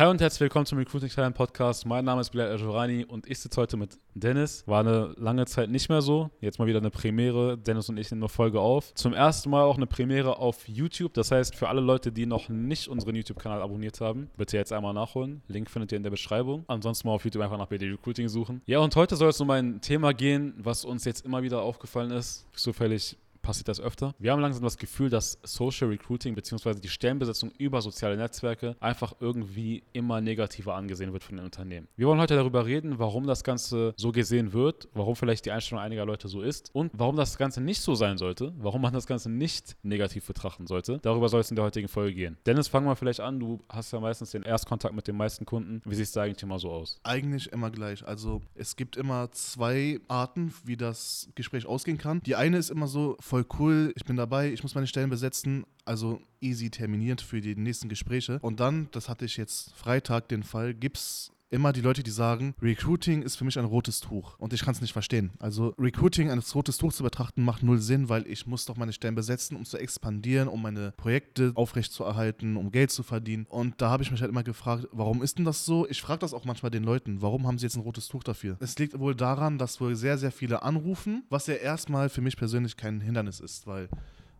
Hi und herzlich willkommen zum Recruiting Talent Podcast. Mein Name ist Bilal Ajorani und ich sitze heute mit Dennis. War eine lange Zeit nicht mehr so. Jetzt mal wieder eine Premiere. Dennis und ich nehmen eine Folge auf. Zum ersten Mal auch eine Premiere auf YouTube. Das heißt, für alle Leute, die noch nicht unseren YouTube-Kanal abonniert haben, bitte jetzt einmal nachholen. Link findet ihr in der Beschreibung. Ansonsten mal auf YouTube einfach nach BD Recruiting suchen. Ja, und heute soll es um ein Thema gehen, was uns jetzt immer wieder aufgefallen ist. Zufällig passiert das öfter. Wir haben langsam das Gefühl, dass Social Recruiting bzw. die Stellenbesetzung über soziale Netzwerke einfach irgendwie immer negativer angesehen wird von den Unternehmen. Wir wollen heute darüber reden, warum das Ganze so gesehen wird, warum vielleicht die Einstellung einiger Leute so ist und warum das Ganze nicht so sein sollte, warum man das Ganze nicht negativ betrachten sollte. Darüber soll es in der heutigen Folge gehen. Dennis, fangen wir vielleicht an. Du hast ja meistens den Erstkontakt mit den meisten Kunden. Wie sieht es da eigentlich immer so aus? Eigentlich immer gleich. Also es gibt immer zwei Arten, wie das Gespräch ausgehen kann. Die eine ist immer so, voll cool, ich bin dabei, ich muss meine Stellen besetzen, also easy terminiert für die nächsten Gespräche. Und dann, das hatte ich jetzt Freitag den Fall, gibt es immer die Leute, die sagen, Recruiting ist für mich ein rotes Tuch. Und ich kann es nicht verstehen. Also Recruiting als rotes Tuch zu betrachten, macht null Sinn, weil ich muss doch meine Stellen besetzen, um zu expandieren, um meine Projekte aufrechtzuerhalten, um Geld zu verdienen. Und da habe ich mich halt immer gefragt, warum ist denn das so? Ich frage das auch manchmal den Leuten, warum haben sie jetzt ein rotes Tuch dafür? Es liegt wohl daran, dass wohl sehr, sehr viele anrufen, was ja erstmal für mich persönlich kein Hindernis ist, weil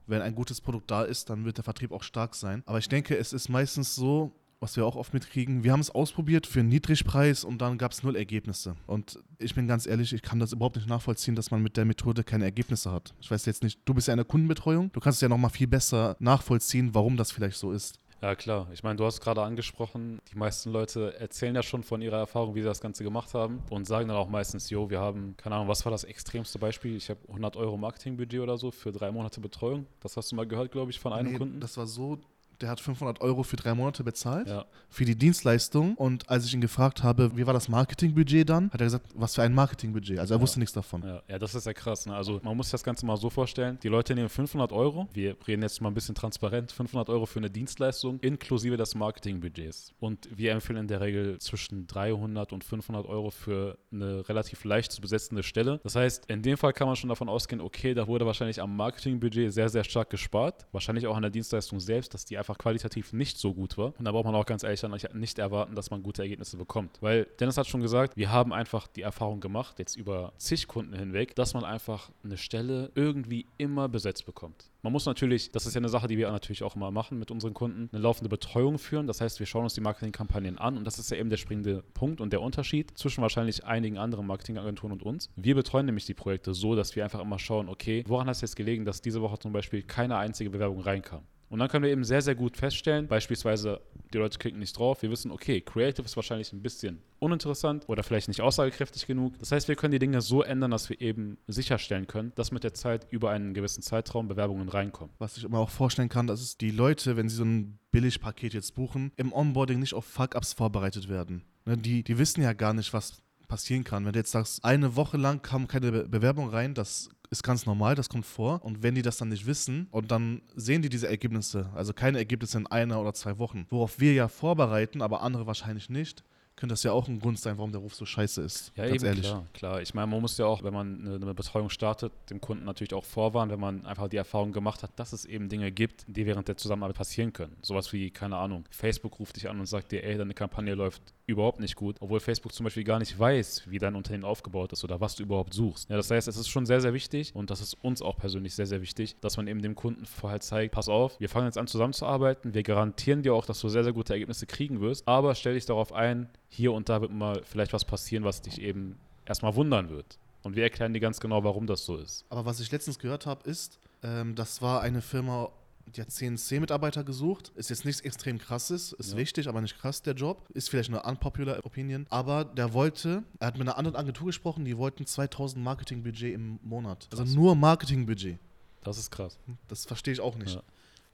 wenn ein gutes Produkt da ist, dann wird der Vertrieb auch stark sein. Aber ich denke, es ist meistens so, was wir auch oft mitkriegen. Wir haben es ausprobiert für einen Niedrigpreis und dann gab es null Ergebnisse. Und ich bin ganz ehrlich, ich kann das überhaupt nicht nachvollziehen, dass man mit der Methode keine Ergebnisse hat. Ich weiß jetzt nicht, du bist ja in der Kundenbetreuung, du kannst es ja nochmal viel besser nachvollziehen, warum das vielleicht so ist. Ja, klar. Ich meine, du hast gerade angesprochen, die meisten Leute erzählen ja schon von ihrer Erfahrung, wie sie das Ganze gemacht haben und sagen dann auch meistens, jo, wir haben, keine Ahnung, was war das extremste Beispiel? Ich habe 100 Euro Marketingbudget oder so für drei Monate Betreuung. Das hast du mal gehört, glaube ich, von einem Nee, Kunden. Das war so, der hat 500 Euro für drei Monate bezahlt. Ja. für die Dienstleistung und als ich ihn gefragt habe, wie war das Marketingbudget dann, hat er gesagt, was für ein Marketingbudget. Also er Ja. wusste nichts davon. Ja, ja, das ist ja krass. Ne? Also man muss sich das Ganze mal so vorstellen, die Leute nehmen 500 Euro, wir reden jetzt mal ein bisschen transparent, 500 Euro für eine Dienstleistung inklusive des Marketingbudgets. Und wir empfehlen in der Regel zwischen 300 und 500 Euro für eine relativ leicht zu besetzende Stelle. Das heißt, in dem Fall kann man schon davon ausgehen, okay, da wurde wahrscheinlich am Marketingbudget sehr, sehr stark gespart. Wahrscheinlich auch an der Dienstleistung selbst, dass die einfach qualitativ nicht so gut war. Und da braucht man auch ganz ehrlich dann nicht erwarten, dass man gute Ergebnisse bekommt. Weil Dennis hat schon gesagt, wir haben einfach die Erfahrung gemacht, jetzt über zig Kunden hinweg, dass man einfach eine Stelle irgendwie immer besetzt bekommt. Man muss natürlich, das ist ja eine Sache, die wir natürlich auch immer machen mit unseren Kunden, eine laufende Betreuung führen. Das heißt, wir schauen uns die Marketingkampagnen an und das ist ja eben der springende Punkt und der Unterschied zwischen wahrscheinlich einigen anderen Marketingagenturen und uns. Wir betreuen nämlich die Projekte so, dass wir einfach immer schauen, okay, woran hat es jetzt gelegen, dass diese Woche zum Beispiel keine einzige Bewerbung reinkam? Und dann können wir eben sehr, sehr gut feststellen, beispielsweise, die Leute klicken nicht drauf, wir wissen, okay, Creative ist wahrscheinlich ein bisschen uninteressant oder vielleicht nicht aussagekräftig genug. Das heißt, wir können die Dinge so ändern, dass wir eben sicherstellen können, dass mit der Zeit über einen gewissen Zeitraum Bewerbungen reinkommen. Was ich mir auch vorstellen kann, dass die Leute, wenn sie so ein Billigpaket jetzt buchen, im Onboarding nicht auf Fuck-Ups vorbereitet werden. Ne, die, die wissen ja gar nicht, was passieren kann. Wenn du jetzt sagst, eine Woche lang kam keine Be Bewerbung rein, das ist ganz normal, das kommt vor. Und wenn die das dann nicht wissen und dann sehen die diese Ergebnisse, also keine Ergebnisse in einer oder zwei Wochen, worauf wir ja vorbereiten, aber andere wahrscheinlich nicht, könnte das ja auch ein Grund sein, warum der Ruf so scheiße ist. Ja, ganz eben, ehrlich. klar, klar. Ich meine, man muss ja auch, wenn man eine, eine Betreuung startet, dem Kunden natürlich auch vorwarnen, wenn man einfach die Erfahrung gemacht hat, dass es eben Dinge gibt, die während der Zusammenarbeit passieren können. Sowas wie, keine Ahnung, Facebook ruft dich an und sagt dir, ey, deine Kampagne läuft überhaupt nicht gut, obwohl Facebook zum Beispiel gar nicht weiß, wie dein Unternehmen aufgebaut ist oder was du überhaupt suchst. Ja, das heißt, es ist schon sehr, sehr wichtig und das ist uns auch persönlich sehr, sehr wichtig, dass man eben dem Kunden vorher zeigt, pass auf, wir fangen jetzt an zusammenzuarbeiten, wir garantieren dir auch, dass du sehr, sehr gute Ergebnisse kriegen wirst, aber stell dich darauf ein, hier und da wird mal vielleicht was passieren, was dich eben erstmal wundern wird. Und wir erklären dir ganz genau, warum das so ist. Aber was ich letztens gehört habe, ist, ähm, das war eine Firma, die hat CNC-Mitarbeiter gesucht. Ist jetzt nichts extrem krasses, ist Ja. wichtig, aber nicht krass, der Job. Ist vielleicht eine unpopular Opinion. Aber der wollte, er hat mit einer anderen Agentur gesprochen, die wollten 2000 Marketingbudget im Monat. Also Krass. nur Marketingbudget. Das ist krass. Das verstehe ich auch nicht. Ja.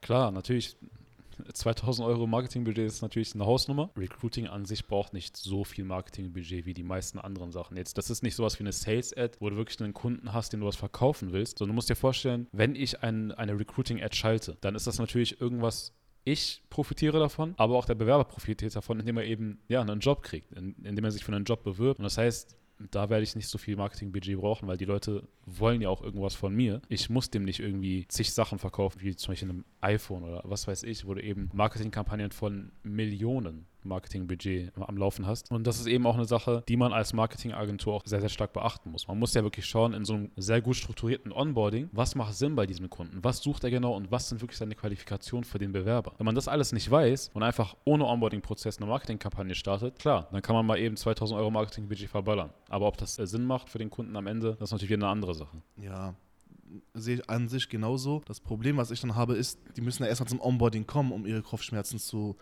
Klar, natürlich 2000 Euro Marketingbudget ist natürlich eine Hausnummer. Recruiting an sich braucht nicht so viel Marketingbudget wie die meisten anderen Sachen. Jetzt, das ist nicht sowas wie eine Sales-Ad, wo du wirklich einen Kunden hast, dem du was verkaufen willst, sondern du musst dir vorstellen, wenn ich ein, eine Recruiting-Ad schalte, dann ist das natürlich irgendwas, ich profitiere davon, aber auch der Bewerber profitiert davon, indem er eben ja, einen Job kriegt, in, indem er sich für einen Job bewirbt. Und das heißt, da werde ich nicht so viel Marketingbudget brauchen, weil die Leute wollen ja auch irgendwas von mir. Ich muss dem nicht irgendwie zig Sachen verkaufen, wie zum Beispiel einem iPhone oder was weiß ich, du eben Marketingkampagnen von Millionen, Marketingbudget am Laufen hast. Und das ist eben auch eine Sache, die man als Marketingagentur auch sehr, sehr stark beachten muss. Man muss ja wirklich schauen, in so einem sehr gut strukturierten Onboarding, was macht Sinn bei diesem Kunden? Was sucht er genau und was sind wirklich seine Qualifikationen für den Bewerber? Wenn man das alles nicht weiß und einfach ohne Onboarding-Prozess eine Marketingkampagne startet, klar, dann kann man mal eben 2000 Euro Marketingbudget verballern. Aber ob das äh, Sinn macht für den Kunden am Ende, das ist natürlich wieder eine andere Sache. Ja, sehe ich an sich genauso. Das Problem, was ich dann habe, ist, die müssen ja erstmal zum Onboarding kommen, um ihre Kopfschmerzen zu,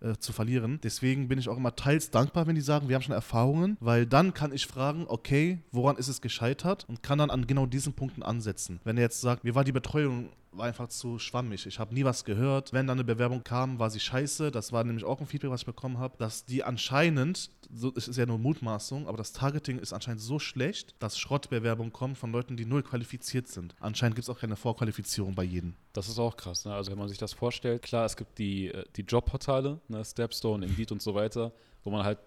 äh, zu verlieren. Deswegen bin ich auch immer teils dankbar, wenn die sagen, wir haben schon Erfahrungen, weil dann kann ich fragen, okay, woran ist es gescheitert und kann dann an genau diesen Punkten ansetzen. Wenn er jetzt sagt, mir war die Betreuung war einfach zu schwammig. Ich habe nie was gehört. Wenn dann eine Bewerbung kam, war sie scheiße. Das war nämlich auch ein Feedback, was ich bekommen habe, dass die anscheinend, so, es ist ja nur Mutmaßung, aber das Targeting ist anscheinend so schlecht, dass Schrottbewerbungen kommen von Leuten, die null qualifiziert sind. Anscheinend gibt es auch keine Vorqualifizierung bei jedem. Das ist auch krass. Ne? Also wenn man sich das vorstellt, klar, es gibt die, äh, die Jobportale, ne? Stepstone, Indeed und so weiter, wo man halt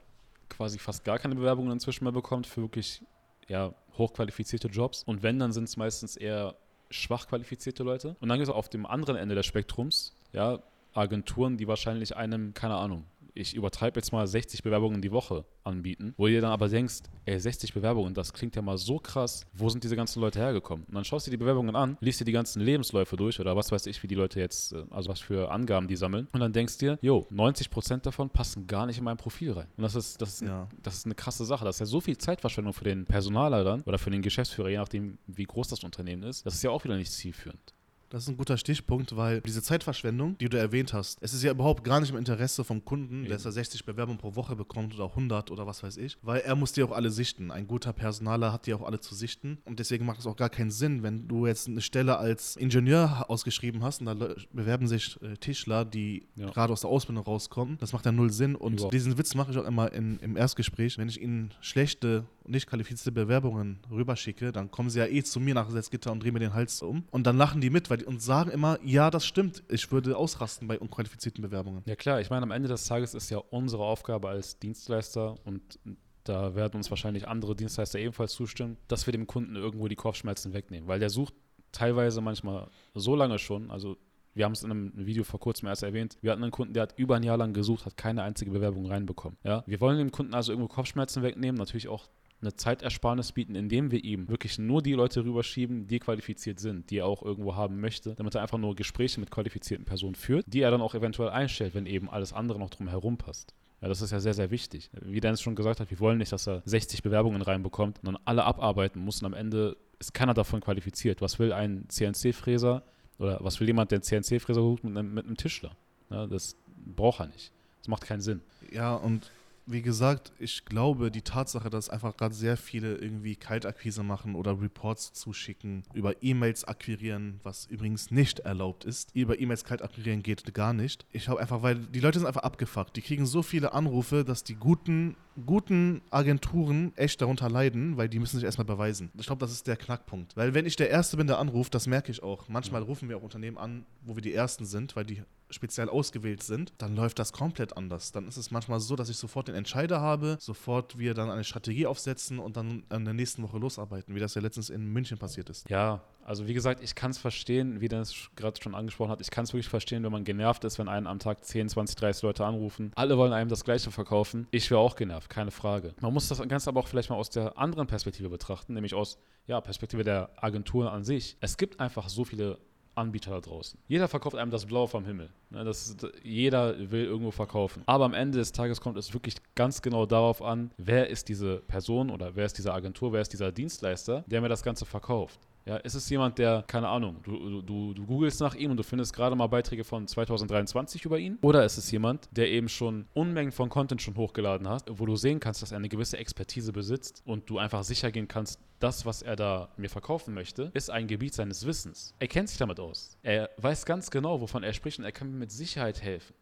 quasi fast gar keine Bewerbungen inzwischen mehr bekommt für wirklich ja, hochqualifizierte Jobs. Und wenn, dann sind es meistens eher schwach qualifizierte Leute. Und dann gibt es auf dem anderen Ende des Spektrums, ja, Agenturen, die wahrscheinlich einem, keine Ahnung, ich übertreibe jetzt mal 60 Bewerbungen die Woche anbieten, wo ihr dann aber denkst, ey, 60 Bewerbungen, das klingt ja mal so krass, wo sind diese ganzen Leute hergekommen? Und dann schaust du dir die Bewerbungen an, liest dir die ganzen Lebensläufe durch oder was weiß ich, wie die Leute jetzt, äh, also was für Angaben die sammeln und dann denkst dir, jo, 90% davon passen gar nicht in mein Profil rein. Und das ist, das ist, ja. das ist eine krasse Sache. Das ist ja so viel Zeitverschwendung für den Personaler dann oder für den Geschäftsführer, je nachdem, wie groß das Unternehmen ist. Das ist ja auch wieder nicht zielführend. Das ist ein guter Stichpunkt, weil diese Zeitverschwendung, die du erwähnt hast, es ist ja überhaupt gar nicht im Interesse vom Kunden, dass er 60 Bewerbungen pro Woche bekommt oder 100 oder was weiß ich, weil er muss die auch alle sichten. Ein guter Personaler hat die auch alle zu sichten und deswegen macht es auch gar keinen Sinn, wenn du jetzt eine Stelle als Ingenieur ausgeschrieben hast und da bewerben sich äh, Tischler, die ja. gerade aus der Ausbildung rauskommen. Das macht ja null Sinn und Überhaupt. diesen Witz mache ich auch immer in, im Erstgespräch, wenn ich ihnen schlechte nicht qualifizierte Bewerbungen rüberschicke, dann kommen sie ja eh zu mir nach Setzgitter und drehen mir den Hals um. Und dann lachen die mit weil die, und sagen immer, ja, das stimmt, ich würde ausrasten bei unqualifizierten Bewerbungen. Ja klar, ich meine, am Ende des Tages ist ja unsere Aufgabe als Dienstleister und da werden uns wahrscheinlich andere Dienstleister ebenfalls zustimmen, dass wir dem Kunden irgendwo die Kopfschmerzen wegnehmen, weil der sucht teilweise manchmal so lange schon, also wir haben es in einem Video vor kurzem erst erwähnt. Wir hatten einen Kunden, der hat über ein Jahr lang gesucht, hat keine einzige Bewerbung reinbekommen. Ja? Wir wollen dem Kunden also irgendwo Kopfschmerzen wegnehmen, natürlich auch eine Zeitersparnis bieten, indem wir ihm wirklich nur die Leute rüberschieben, die qualifiziert sind, die er auch irgendwo haben möchte, damit er einfach nur Gespräche mit qualifizierten Personen führt, die er dann auch eventuell einstellt, wenn eben alles andere noch drumherum passt. Ja, das ist ja sehr, sehr wichtig. Wie Dennis schon gesagt hat, wir wollen nicht, dass er 60 Bewerbungen reinbekommt und dann alle abarbeiten muss und am Ende ist keiner davon qualifiziert. Was will ein CNC-Fräser oder was will jemand, der CNC-Fräser holt mit einem, mit einem Tischler? Ja, das braucht er nicht. Das macht keinen Sinn. Ja, und wie gesagt, ich glaube, die Tatsache, dass einfach gerade sehr viele irgendwie Kaltakquise machen oder Reports zuschicken, über E-Mails akquirieren, was übrigens nicht erlaubt ist. Über E-Mails kalt akquirieren geht gar nicht. Ich habe einfach, weil die Leute sind einfach abgefuckt. Die kriegen so viele Anrufe, dass die guten guten Agenturen echt darunter leiden, weil die müssen sich erstmal beweisen. Ich glaube, das ist der Knackpunkt. Weil wenn ich der Erste bin, der anruft, das merke ich auch. Manchmal rufen wir auch Unternehmen an, wo wir die Ersten sind, weil die speziell ausgewählt sind, dann läuft das komplett anders. Dann ist es manchmal so, dass ich sofort den Entscheider habe, sofort wir dann eine Strategie aufsetzen und dann in der nächsten Woche losarbeiten, wie das ja letztens in München passiert ist. Ja, also wie gesagt, ich kann es verstehen, wie Dennis gerade schon angesprochen hat, ich kann es wirklich verstehen, wenn man genervt ist, wenn einen am Tag 10, 20, 30 Leute anrufen. Alle wollen einem das Gleiche verkaufen. Ich wäre auch genervt, keine Frage. Man muss das Ganze aber auch vielleicht mal aus der anderen Perspektive betrachten, nämlich aus ja, Perspektive der Agentur an sich. Es gibt einfach so viele Anbieter da draußen. Jeder verkauft einem das Blaue vom Himmel. Ne, das, jeder will irgendwo verkaufen. Aber am Ende des Tages kommt es wirklich ganz genau darauf an, wer ist diese Person oder wer ist diese Agentur, wer ist dieser Dienstleister, der mir das Ganze verkauft. Ja, ist es jemand, der, keine Ahnung, du, du, du googelst nach ihm und du findest gerade mal Beiträge von 2023 über ihn? Oder ist es jemand, der eben schon Unmengen von Content schon hochgeladen hat, wo du sehen kannst, dass er eine gewisse Expertise besitzt und du einfach sicher gehen kannst, das, was er da mir verkaufen möchte, ist ein Gebiet seines Wissens. Er kennt sich damit aus. Er weiß ganz genau, wovon er spricht und er kann mir mit Sicherheit helfen.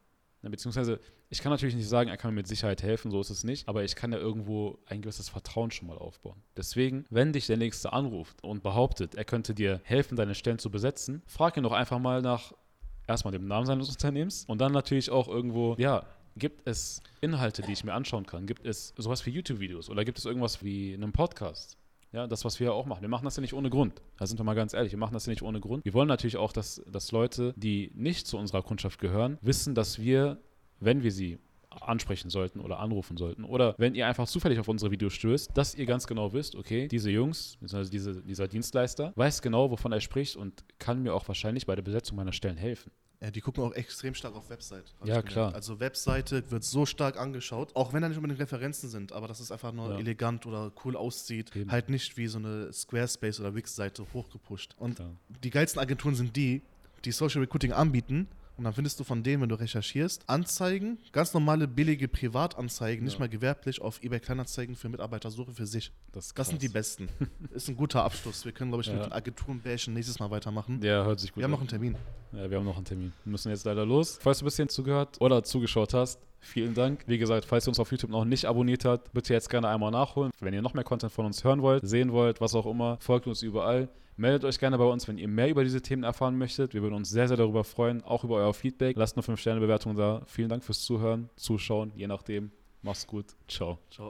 Beziehungsweise, ich kann natürlich nicht sagen, er kann mir mit Sicherheit helfen, so ist es nicht, aber ich kann ja irgendwo ein gewisses Vertrauen schon mal aufbauen. Deswegen, wenn dich der Nächste anruft und behauptet, er könnte dir helfen, deine Stellen zu besetzen, frag ihn doch einfach mal nach erstmal dem Namen seines Unternehmens und dann natürlich auch irgendwo, ja, gibt es Inhalte, die ich mir anschauen kann? Gibt es sowas wie YouTube-Videos oder gibt es irgendwas wie einen Podcast? Ja, das, was wir ja auch machen. Wir machen das ja nicht ohne Grund. Da sind wir mal ganz ehrlich, wir machen das ja nicht ohne Grund. Wir wollen natürlich auch, dass, dass Leute, die nicht zu unserer Kundschaft gehören, wissen, dass wir, wenn wir sie ansprechen sollten oder anrufen sollten. Oder wenn ihr einfach zufällig auf unsere Videos stößt, dass ihr ganz genau wisst, okay, diese Jungs, also diese, dieser Dienstleister, weiß genau, wovon er spricht und kann mir auch wahrscheinlich bei der Besetzung meiner Stellen helfen. Ja, die gucken auch extrem stark auf Website. Ja, klar. Also Webseite wird so stark angeschaut, auch wenn da nicht unbedingt Referenzen sind, aber dass es einfach nur Ja. elegant oder cool aussieht. Eben. Halt nicht wie so eine Squarespace oder Wix-Seite hochgepusht. Und Ja. die geilsten Agenturen sind die, die Social Recruiting anbieten. Und dann findest du von denen, wenn du recherchierst, Anzeigen, ganz normale billige Privatanzeigen, nicht Ja. mal gewerblich, auf eBay Kleinanzeigen für Mitarbeitersuche für sich. Das, Das sind die besten. Ist ein guter Abschluss. Wir können, glaube ich, Ja. mit den Agenturen-Bärchen nächstes Mal weitermachen. Ja, hört sich gut Wir haben an. noch einen Termin. Ja, wir haben noch einen Termin. Wir müssen jetzt leider los. Falls du ein bisschen zugehört oder zugeschaut hast, vielen Dank. Wie gesagt, falls ihr uns auf YouTube noch nicht abonniert habt, bitte jetzt gerne einmal nachholen. Wenn ihr noch mehr Content von uns hören wollt, sehen wollt, was auch immer, folgt uns überall. Meldet euch gerne bei uns, wenn ihr mehr über diese Themen erfahren möchtet. Wir würden uns sehr, sehr darüber freuen, auch über euer Feedback. Lasst eine 5-Sterne-Bewertung da. Vielen Dank fürs Zuhören, Zuschauen, je nachdem. Macht's gut. Ciao. Ciao.